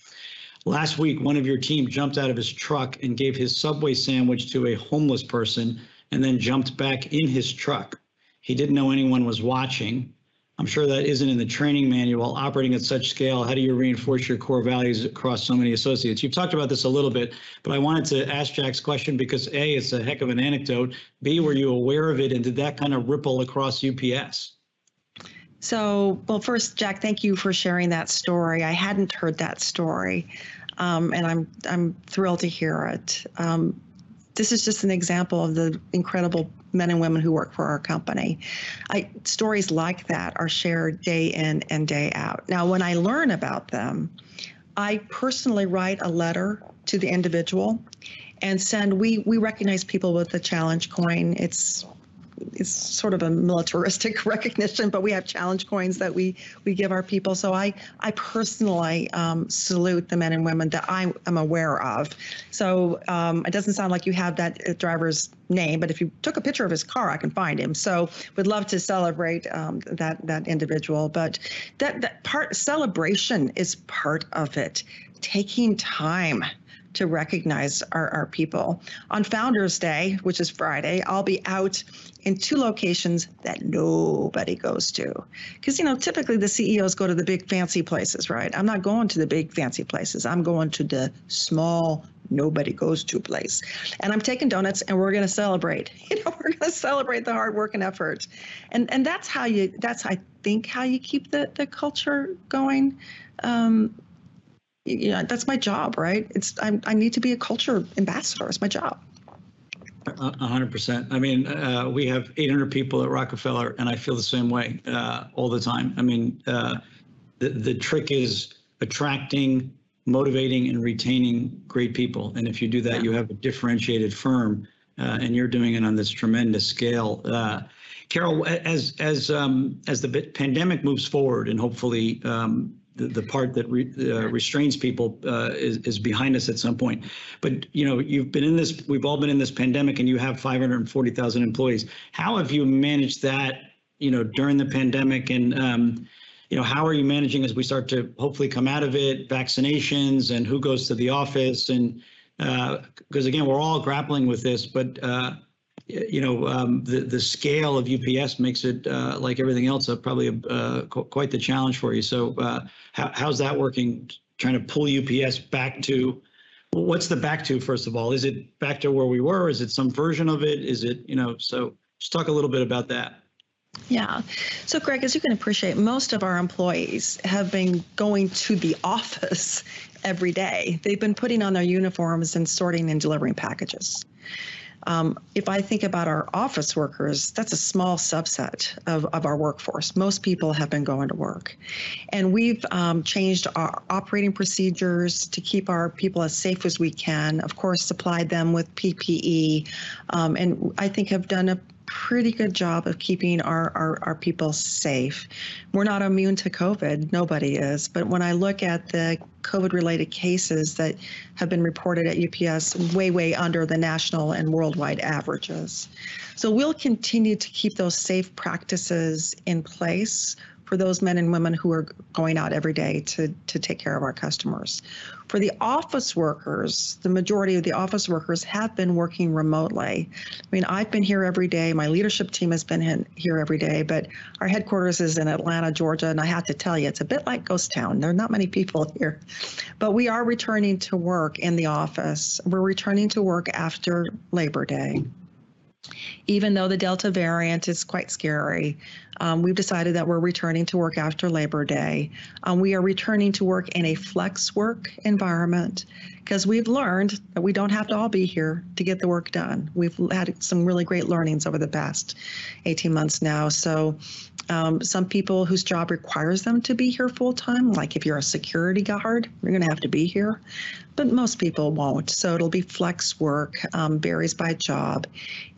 Last week, one of your team jumped out of his truck and gave his Subway sandwich to a homeless person and then jumped back in his truck. He didn't know anyone was watching. I'm sure that isn't in the training manual. Operating at such scale, how do you reinforce your core values across so many associates? You've talked about this a little bit, but I wanted to ask Jack's question because A, it's a heck of an anecdote. B, were you aware of it and did that kind of ripple across UPS? So, well, first, Jack, thank you for sharing that story. I hadn't heard that story, um, and I'm I'm thrilled to hear it. Um, this is just an example of the incredible men and women who work for our company. I, stories like that are shared day in and day out. Now, when I learn about them, I personally write a letter to the individual and send we we recognize people with the challenge coin it's it's sort of a militaristic recognition, but we have challenge coins that we we give our people. So I I personally um, salute the men and women that I am aware of. So um, it doesn't sound like you have that driver's name, but if you took a picture of his car, I can find him. So we'd love to celebrate um, that that individual. But that that part celebration is part of it. Taking time to recognize our, our people. On Founders Day, which is Friday, I'll be out in two locations that nobody goes to. Because, you know, typically the CEOs go to the big fancy places, right? I'm not going to the big fancy places. I'm going to the small, nobody goes to place. And I'm taking donuts and we're going to celebrate. You know, we're going to celebrate the hard work and effort. And and that's how you that's I think how you keep the the culture going. Um, yeah, that's my job, right? It's I, I need to be a culture ambassador. It's my job. A hundred percent. I mean, uh, we have 800 people at Rockefeller, and I feel the same way uh, all the time. I mean, uh, the the trick is attracting, motivating, and retaining great people. And if you do that, yeah. you have a differentiated firm, uh, and you're doing it on this tremendous scale. Uh, Carol, as as um, as the pandemic moves forward, and hopefully um, the, the part that re, uh, restrains people uh, is, is behind us at some point. But you know, you've been in this. We've all been in this pandemic, and you have 540,000 employees. How have you managed that? You know, during the pandemic, and um, you know, how are you managing as we start to hopefully come out of it? Vaccinations and who goes to the office, and because uh, again, we're all grappling with this, but uh, you know, um, the the scale of UPS makes it uh, like everything else uh, probably uh, quite the challenge for you. So, uh, how, how's that working? Trying to pull UPS back to what's the back to first of all? Is it back to where we were? Is it some version of it? Is it you know? So, just talk a little bit about that. Yeah. So, Greg, as you can appreciate, most of our employees have been going to the office every day. They've been putting on their uniforms and sorting and delivering packages. Um, if I think about our office workers, that's a small subset of, of our workforce. Most people have been going to work. And we've um, changed our operating procedures to keep our people as safe as we can. Of course, supplied them with PPE, um, and I think have done a pretty good job of keeping our, our, our people safe. We're not immune to COVID, nobody is. But when I look at the COVID related cases that have been reported at UPS, way, way under the national and worldwide averages. So we'll continue to keep those safe practices in place for those men and women who are going out every day to, to take care of our customers. For the office workers, the majority of the office workers have been working remotely. I mean, I've been here every day. My leadership team has been here every day, but our headquarters is in Atlanta, Georgia, and I have to tell you, it's a bit like ghost town. There are not many people here, but we are returning to work in the office. We're returning to work after Labor Day even though the Delta variant is quite scary, um, we've decided that we're returning to work after Labor Day. Um, we are returning to work in a flex work environment because we've learned that we don't have to all be here to get the work done. We've had some really great learnings over the past 18 months now. So um, some people whose job requires them to be here full time, like if you're a security guard, you're going to have to be here, but most people won't. So it'll be flex work, um, varies by job.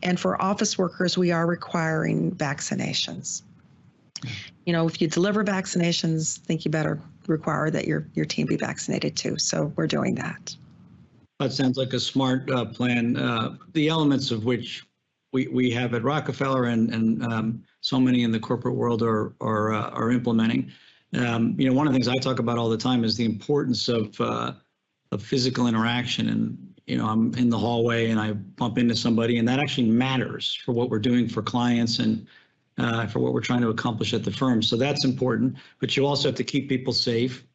And for office workers, we are requiring vaccinations. You know, if you deliver vaccinations, I think you better require that your your team be vaccinated too. So we're doing that. That sounds like a smart uh, plan. Uh, the elements of which we, we have at Rockefeller and and um, so many in the corporate world are are uh, are implementing. Um, you know, one of the things I talk about all the time is the importance of uh, of physical interaction. And you know, I'm in the hallway and I bump into somebody, and that actually matters for what we're doing for clients and uh, for what we're trying to accomplish at the firm. So that's important. But you also have to keep people safe.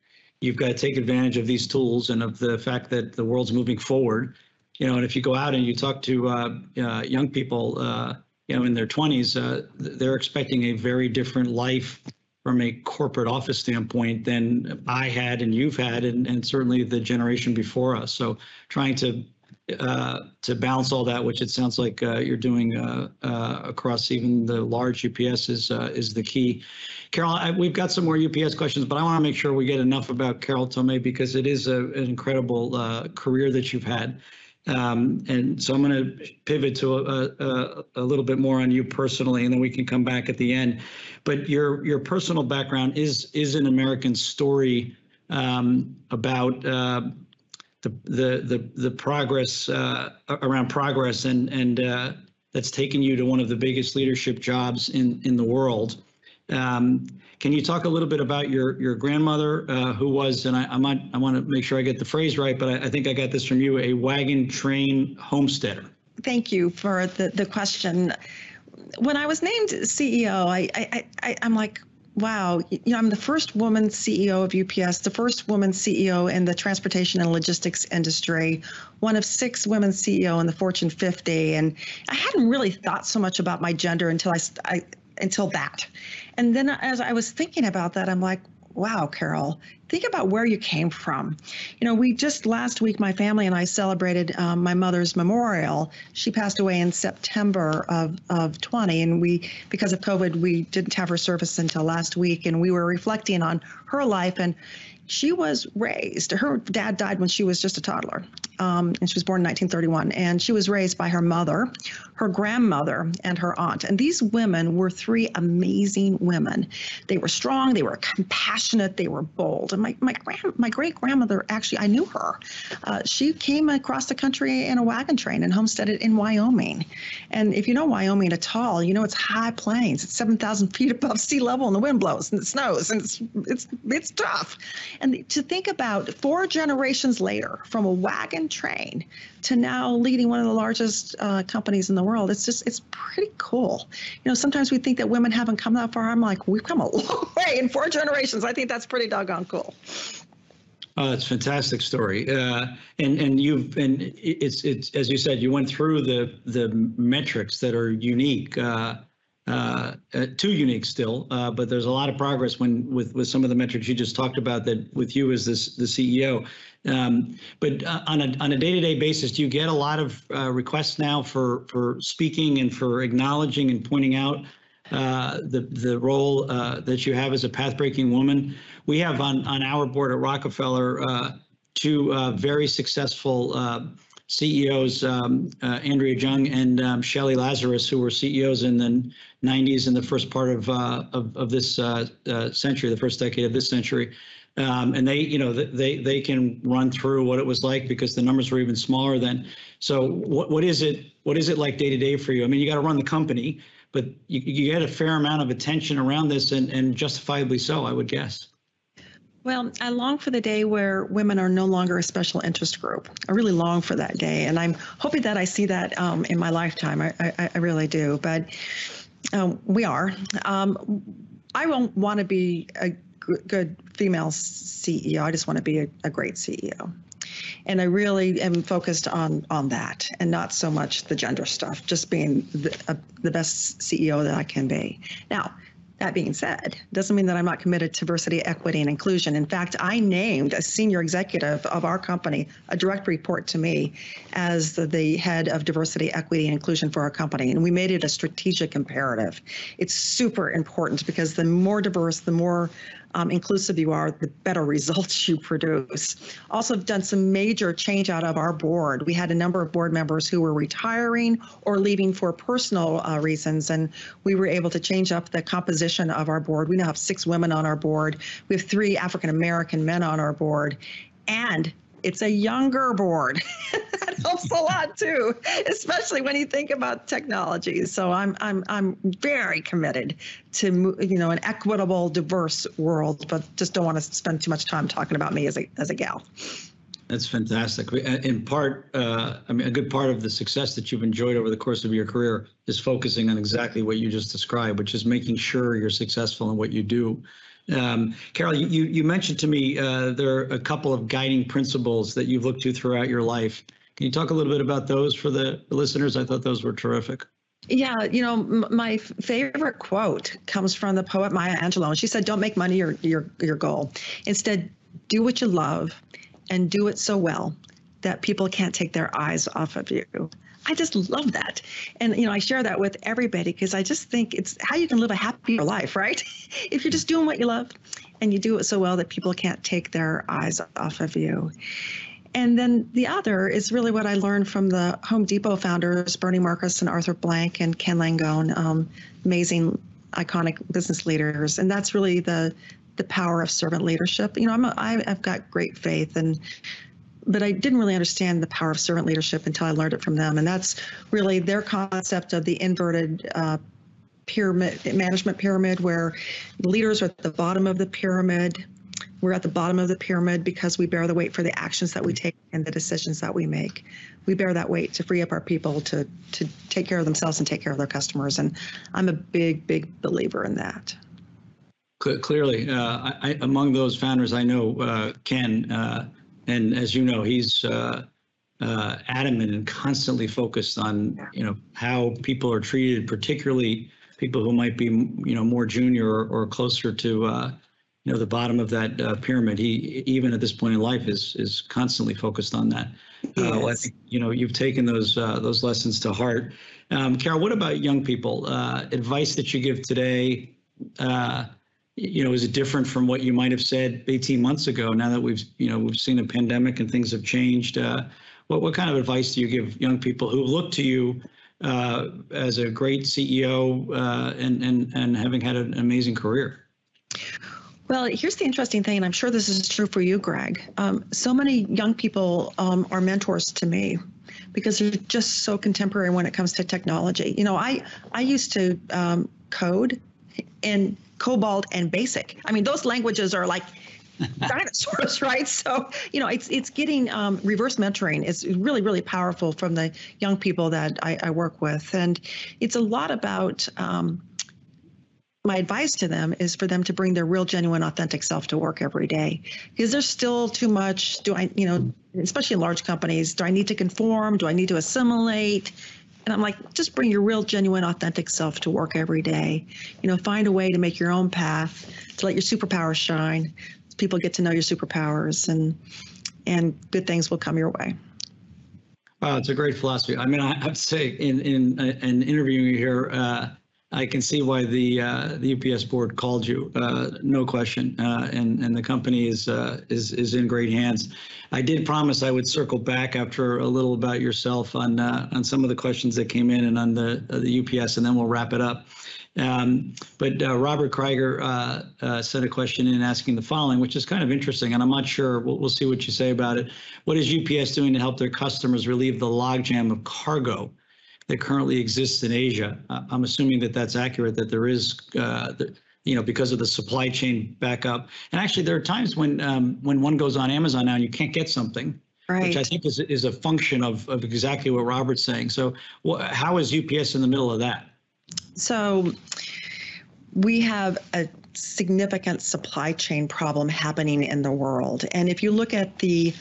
You've got to take advantage of these tools and of the fact that the world's moving forward. You know, and if you go out and you talk to uh, uh, young people, uh, you know, in their 20s, uh, they're expecting a very different life from a corporate office standpoint than I had and you've had, and, and certainly the generation before us. So trying to uh, to balance all that, which it sounds like uh, you're doing uh, uh across even the large UPS is uh, is the key. Carol, I, we've got some more UPS questions, but I want to make sure we get enough about Carol Tomé because it is a, an incredible uh, career that you've had. Um, and so I'm going to pivot to a, a, a, little bit more on you personally, and then we can come back at the end. But your your personal background is is an American story um, about uh, the, the the the progress uh, around progress, and and uh, that's taken you to one of the biggest leadership jobs in in the world. Um, can you talk a little bit about your your grandmother, uh, who was, and I, I might I want to make sure I get the phrase right, but I, I, think I got this from you, a wagon train homesteader. Thank you for the the question. When I was named CEO, I I, I I'm like. Wow, you know, I'm the first woman CEO of UPS, the first woman CEO in the transportation and logistics industry, one of six women CEO in the Fortune 50, and I hadn't really thought so much about my gender until I, I until that. And then as I was thinking about that, I'm like, wow, Carol, think about where you came from. You know, we just last week, my family and I celebrated um, my mother's memorial. She passed away in September of, of 20, and we, because of COVID, we didn't have her service until last week, and we were reflecting on her life. And she was raised, her dad died when she was just a toddler. Um, and she was born in 1931. And she was raised by her mother, her grandmother, and her aunt. And these women were three amazing women. They were strong, they were compassionate, they were bold. And my my grand my great grandmother actually, I knew her. Uh, she came across the country in a wagon train and homesteaded in Wyoming. And if you know Wyoming at all, you know it's high plains. It's 7,000 feet above sea level, and the wind blows and it snows, and it's it's it's tough. And to think about four generations later, from a wagon train to now leading one of the largest uh, companies in the world, it's just it's pretty cool. You know, sometimes we think that women haven't come that far. I'm like, we've come a long way in four generations. I think that's pretty doggone cool. Oh, that's a fantastic story. Uh, and and you've and it's it's as you said, you went through the the metrics that are unique. Uh, uh, uh, too unique still, uh, but there's a lot of progress when with with some of the metrics you just talked about that with you as this the CEO. Um, but uh, on a on a day-to-day basis, do you get a lot of uh, requests now for for speaking and for acknowledging and pointing out uh, the the role uh, that you have as a path-breaking woman? We have on on our board at Rockefeller uh, two uh, very successful CEOs, um, Andrea Jung and um, Shelly Lazarus, who were CEOs in the 90s and the first part of of, of this century, the first decade of this century. Um, and they, you know, they they can run through what it was like because the numbers were even smaller then. So what what is it what is it like day to day for you? I mean, you got to run the company, but you, you get a fair amount of attention around this, and and justifiably so, I would guess. Well, I long for the day where women are no longer a special interest group. I really long for that day, and I'm hoping that I see that um, in my lifetime. I, I, I really do, but um, we are. Um, I won't want to be a good female CEO. I just want to be a, a great CEO. And I really am focused on on that, and not so much the gender stuff. Just being the, uh, the best CEO that I can be. Now, that being said, doesn't mean that I'm not committed to diversity, equity, and inclusion. In fact, I named a senior executive of our company, a direct report to me, as the, the head of diversity, equity, and inclusion for our company. And we made it a strategic imperative. It's super important because the more diverse, the more um, inclusive you are, the better results you produce. Also, done some major change out of our board. We had a number of board members who were retiring or leaving for personal uh, reasons, and we were able to change up the composition of our board. We now have six women on our board. We have three African American men on our board, and it's a younger board. that helps a lot too, especially when you think about technology. So I'm I'm I'm very committed to you know an equitable, diverse world, but just don't want to spend too much time talking about me as a as a gal. That's fantastic. In part, uh, I mean, a good part of the success that you've enjoyed over the course of your career is focusing on exactly what you just described, which is making sure you're successful in what you do. Um, Carol, you, you mentioned to me uh, there are a couple of guiding principles that you've looked to throughout your life. Can you talk a little bit about those for the listeners? I thought those were terrific. Yeah, you know, my favorite quote comes from the poet Maya Angelou, and she said, "Don't make money your your your goal. Instead, do what you love, and do it so well that people can't take their eyes off of you." I just love that. And, you know, I share that with everybody because I just think it's how you can live a happier life, right? if you're just doing what you love and you do it so well that people can't take their eyes off of you. And then the other is really what I learned from the Home Depot founders, Bernie Marcus and Arthur Blank and Ken Langone, um, amazing, iconic business leaders. And that's really the the power of servant leadership. You know, I'm a, I've got great faith and but I didn't really understand the power of servant leadership until I learned it from them. And that's really their concept of the inverted uh, pyramid, management pyramid, where leaders are at the bottom of the pyramid. We're at the bottom of the pyramid because we bear the weight for the actions that we take and the decisions that we make. We bear that weight to free up our people to to take care of themselves and take care of their customers. And I'm a big, big believer in that. Clearly, uh, I, among those founders, I know uh, Ken uh, and as you know, he's uh, uh, adamant and constantly focused on you know how people are treated, particularly people who might be you know more junior or, or closer to uh, you know the bottom of that uh, pyramid. He even at this point in life is is constantly focused on that. Uh, well, I think you know you've taken those uh, those lessons to heart. Um, Carol, what about young people? advice that you give today? You know, is it different from what you might have said 18 months ago? Now that we've, you know, we've seen a pandemic and things have changed, uh, what, what kind of advice do you give young people who look to you uh, as a great CEO uh, and, and, and having had an amazing career? Well, here's the interesting thing, and I'm sure this is true for you, Greg. Um, so many young people um, are mentors to me because they're just so contemporary when it comes to technology. You know, I I used to um, code in COBOL and BASIC. I mean, those languages are like dinosaurs, right? So, you know, it's it's getting um, reverse mentoring is really really powerful from the young people that I, I work with, and it's a lot about. Um, my advice to them is for them to bring their real genuine authentic self to work every day because there's still too much do i you know especially in large companies do i need to conform do i need to assimilate and i'm like just bring your real genuine authentic self to work every day. You know find a way to make your own path to let your superpowers shine. People get to know your superpowers and and good things will come your way. Wow, it's a great philosophy. I mean, I have to say, in in in interviewing you here, uh, I can see why the uh, the UPS board called you, uh, no question, uh, and and the company is uh, is is in great hands. I did promise I would circle back after a little about yourself on uh, on some of the questions that came in and on the the UPS, and then we'll wrap it up. Um, but uh, Robert Krieger uh, uh, sent a question in asking the following, which is kind of interesting, and I'm not sure. We'll, we'll see what you say about it. What is UPS doing to help their customers relieve the logjam of cargo that currently exists in Asia? I'm assuming that that's accurate. That there is, uh, the, you know, because of the supply chain backup. And actually, there are times when um, when one goes on Amazon now and you can't get something. right Which I think is, is a function of, of exactly what Robert's saying. So, wh- how is UPS in the middle of that? So we have a significant supply chain problem happening in the world. And if you look at the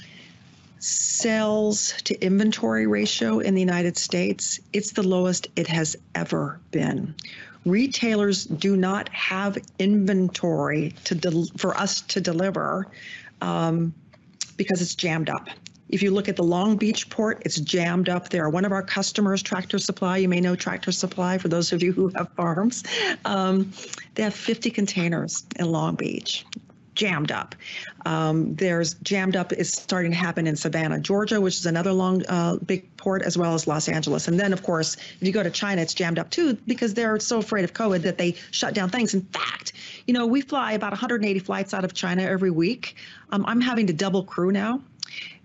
sales to inventory ratio in the United States, it's the lowest it has ever been. Retailers do not have inventory to del- for us to deliver um, because it's jammed up. If you look at the Long Beach port, it's jammed up there. One of our customers, Tractor Supply, you may know Tractor Supply for those of you who have farms, um, they have 50 containers in Long Beach jammed up. Um, there's jammed up is starting to happen in Savannah, Georgia, which is another long, uh, big port, as well as Los Angeles. And then, of course, if you go to China, it's jammed up too because they're so afraid of COVID that they shut down things. In fact, you know, we fly about 180 flights out of China every week. Um, I'm having to double crew now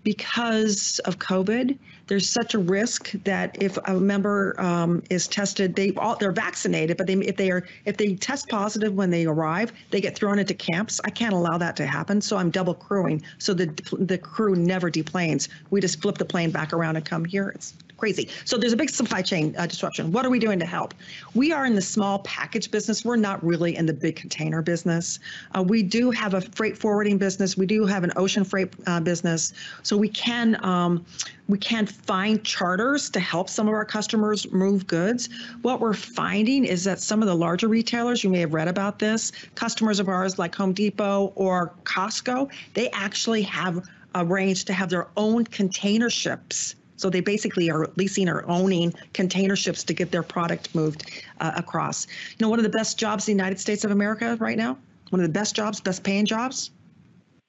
because of COVID, there's such a risk that if a member um, is tested, they all they're vaccinated, but they, if they are if they test positive when they arrive, they get thrown into camps. I can't allow that to happen, so I'm double crewing, so the the crew never deplanes. We just flip the plane back around and come here. It's crazy. So there's a big supply chain uh, disruption. What are we doing to help? We are in the small package business. We're not really in the big container business. Uh, we do have a freight forwarding business. We do have an ocean freight uh, business. So we can um, we can find charters to help some of our customers move goods. What we're finding is that some of the larger retailers, you may have read about this, customers of ours like Home Depot or Costco, they actually have arranged to have their own container ships so they basically are leasing or owning container ships to get their product moved uh, across. You know, one of the best jobs in the United States of America right now, one of the best jobs, best paying jobs,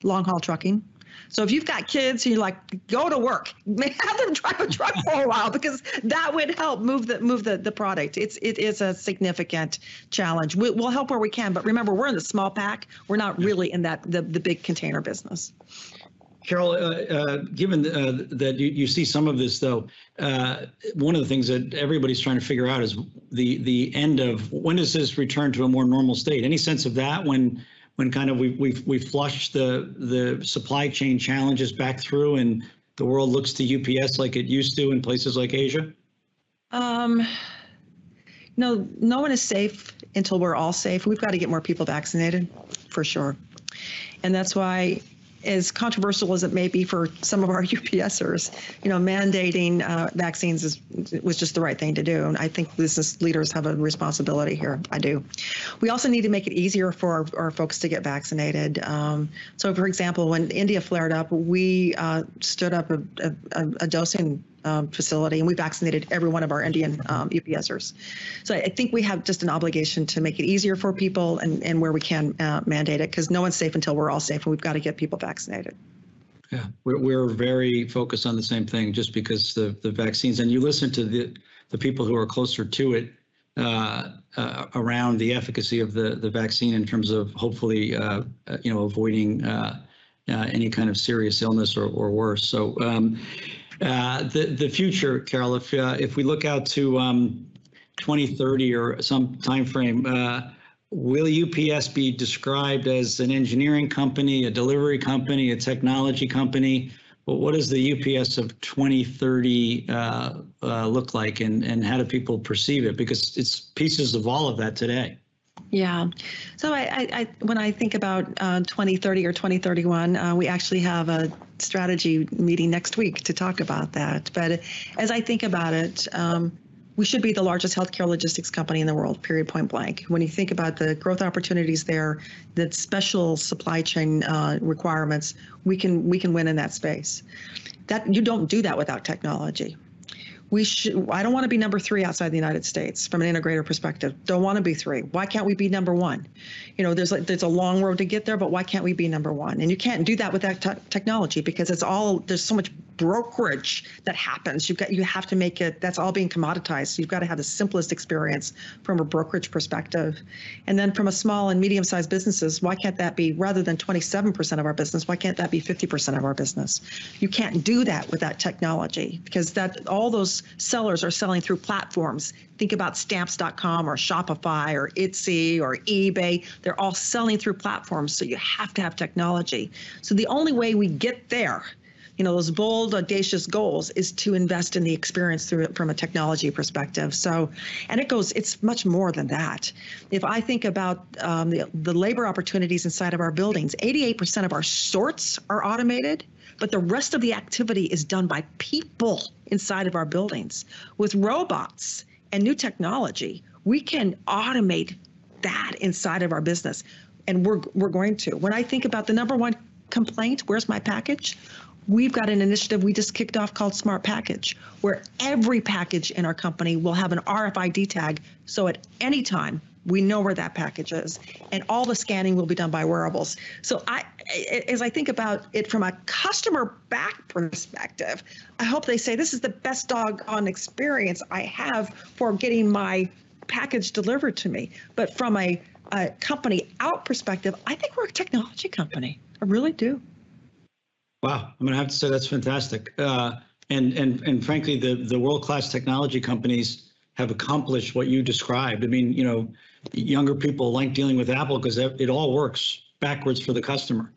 long haul trucking. So if you've got kids and you're like, go to work, have them drive a truck for a while because that would help move the move the, the product. It's it is a significant challenge. We, will help where we can, but remember we're in the small pack. We're not really in that the, the big container business. Carol, uh, uh, given uh, that you, you see some of this, though, one of the things that everybody's trying to figure out is the the end of when does this return to a more normal state? Any sense of that when when kind of we we've we flushed the the supply chain challenges back through and the world looks to UPS like it used to in places like Asia? Um, no, no one is safe until we're all safe. We've got to get more people vaccinated, for sure, and that's why as controversial as it may be for some of our UPSers, you know, mandating uh, vaccines is was just the right thing to do. And I think business leaders have a responsibility here. I do. We also need to make it easier for our, our folks to get vaccinated. Um, so, for example, when India flared up, we uh, stood up a, a, a dosing um, facility, and we vaccinated every one of our Indian um, UPSers. So I think we have just an obligation to make it easier for people and, and where we can uh, mandate it because no one's safe until we're all safe, and we've got to get people vaccinated. Yeah, we're, we're very focused on the same thing just because the, the vaccines, and you listen to the, the people who are closer to it uh, uh, around the efficacy of the, the vaccine in terms of hopefully, uh, uh, you know, avoiding uh, uh, any kind of serious illness or, or worse. So um, uh, the, the future, Carol, if, uh, if we look out to um, 2030 or some timeframe, uh, will UPS be described as an engineering company, a delivery company, a technology company? Well, what does the UPS of 2030 uh, uh, look like and, and how do people perceive it? Because it's pieces of all of that today. Yeah. So I, I, I when I think about uh, 2030 or 2031, uh, we actually have a strategy meeting next week to talk about that. But as I think about it, um, we should be the largest healthcare logistics company in the world, period, point blank. When you think about the growth opportunities there, the special supply chain uh, requirements, we can we can win in that space. That you don't do that without technology. We should. I don't want to be number three outside the United States from an integrator perspective. Don't want to be three. Why can't we be number one? You know, there's like there's a long road to get there, but why can't we be number one? And you can't do that without te- technology because it's all there's so much brokerage that happens. You've got you have to make it. That's all being commoditized. So you've got to have the simplest experience from a brokerage perspective, and then from a small and medium-sized businesses, why can't that be rather than 27% of our business? Why can't that be 50% of our business? You can't do that without technology because that all those sellers are selling through platforms. Think about stamps.com or Shopify or Etsy or eBay. They're all selling through platforms. So you have to have technology. So the only way we get there, you know, those bold, audacious goals is to invest in the experience through it from a technology perspective. So, and it goes, it's much more than that. If I think about um, the, the labor opportunities inside of our buildings, 88% of our sorts are automated but the rest of the activity is done by people inside of our buildings. With robots and new technology, we can automate that inside of our business. And we're, we're going to. When I think about the number one complaint, where's my package? We've got an initiative we just kicked off called Smart Package, where every package in our company will have an RFID tag. So at any time, we know where that package is, and all the scanning will be done by wearables. So I, as I think about it from a customer back perspective, I hope they say this is the best doggone experience I have for getting my package delivered to me. But from a, a company out perspective, I think we're a technology company. I really do. Wow, I'm going to have to say that's fantastic. Uh, and and and frankly, the the world class technology companies have accomplished what you described. I mean, you know, younger people like dealing with Apple because it all works backwards for the customer.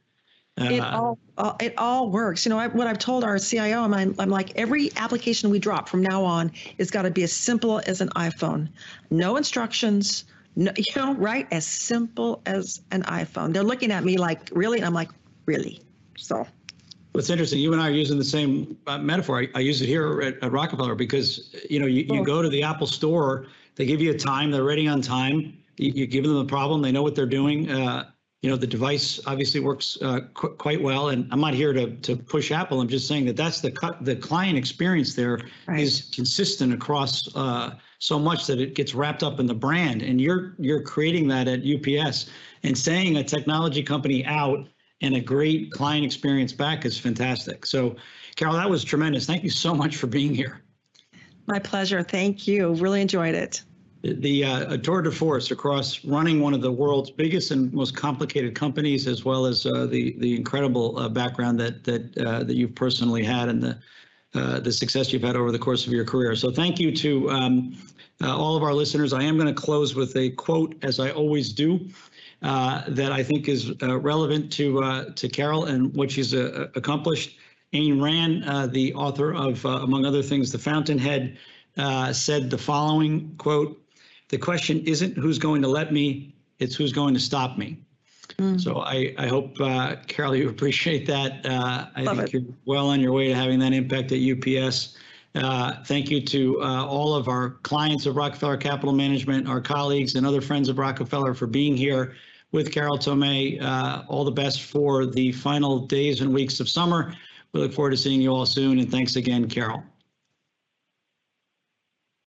Uh, it all uh, it all works. You know I, what I've told our CIO. I'm, I'm like every application we drop from now on is got to be as simple as an iPhone. No instructions. No, you know, right? As simple as an iPhone. They're looking at me like, really? And I'm like, really? So. What's interesting, you and I are using the same uh, metaphor. I, I, use it here at, at, Rockefeller because you know you, you go to the Apple store, they give you a time, they're ready on time. You, you give them the problem, they know what they're doing. Uh, you know the device obviously works uh, qu- quite well, and I'm not here to to push Apple. I'm just saying that that's the cu- the client experience there right. is consistent across uh, so much that it gets wrapped up in the brand, and you're you're creating that at UPS and saying a technology company out and a great client experience back is fantastic. So, Carol, that was tremendous. Thank you so much for being here. My pleasure. Thank you. Really enjoyed it. The uh, tour de force across running one of the world's biggest and most complicated companies, as well as uh, the the incredible uh, background that that uh, that you've personally had and the uh, the success you've had over the course of your career. So, thank you to um, uh, all of our listeners. I am going to close with a quote, as I always do. Uh, that I think is uh, relevant to uh, to Carol and what she's uh, accomplished. Ayn Rand, uh, the author of, among other things, The Fountainhead, said the following quote: "The question isn't who's going to let me; it's who's going to stop me." Mm. So I, I hope, Carol, you appreciate that. I Love think it. you're well on your way to having that impact at UPS. Uh, thank you to uh, all of our clients of Rockefeller Capital Management, our colleagues and other friends of Rockefeller for being here with Carol Tomé. Uh, all the best for the final days and weeks of summer. We look forward to seeing you all soon. And thanks again, Carol.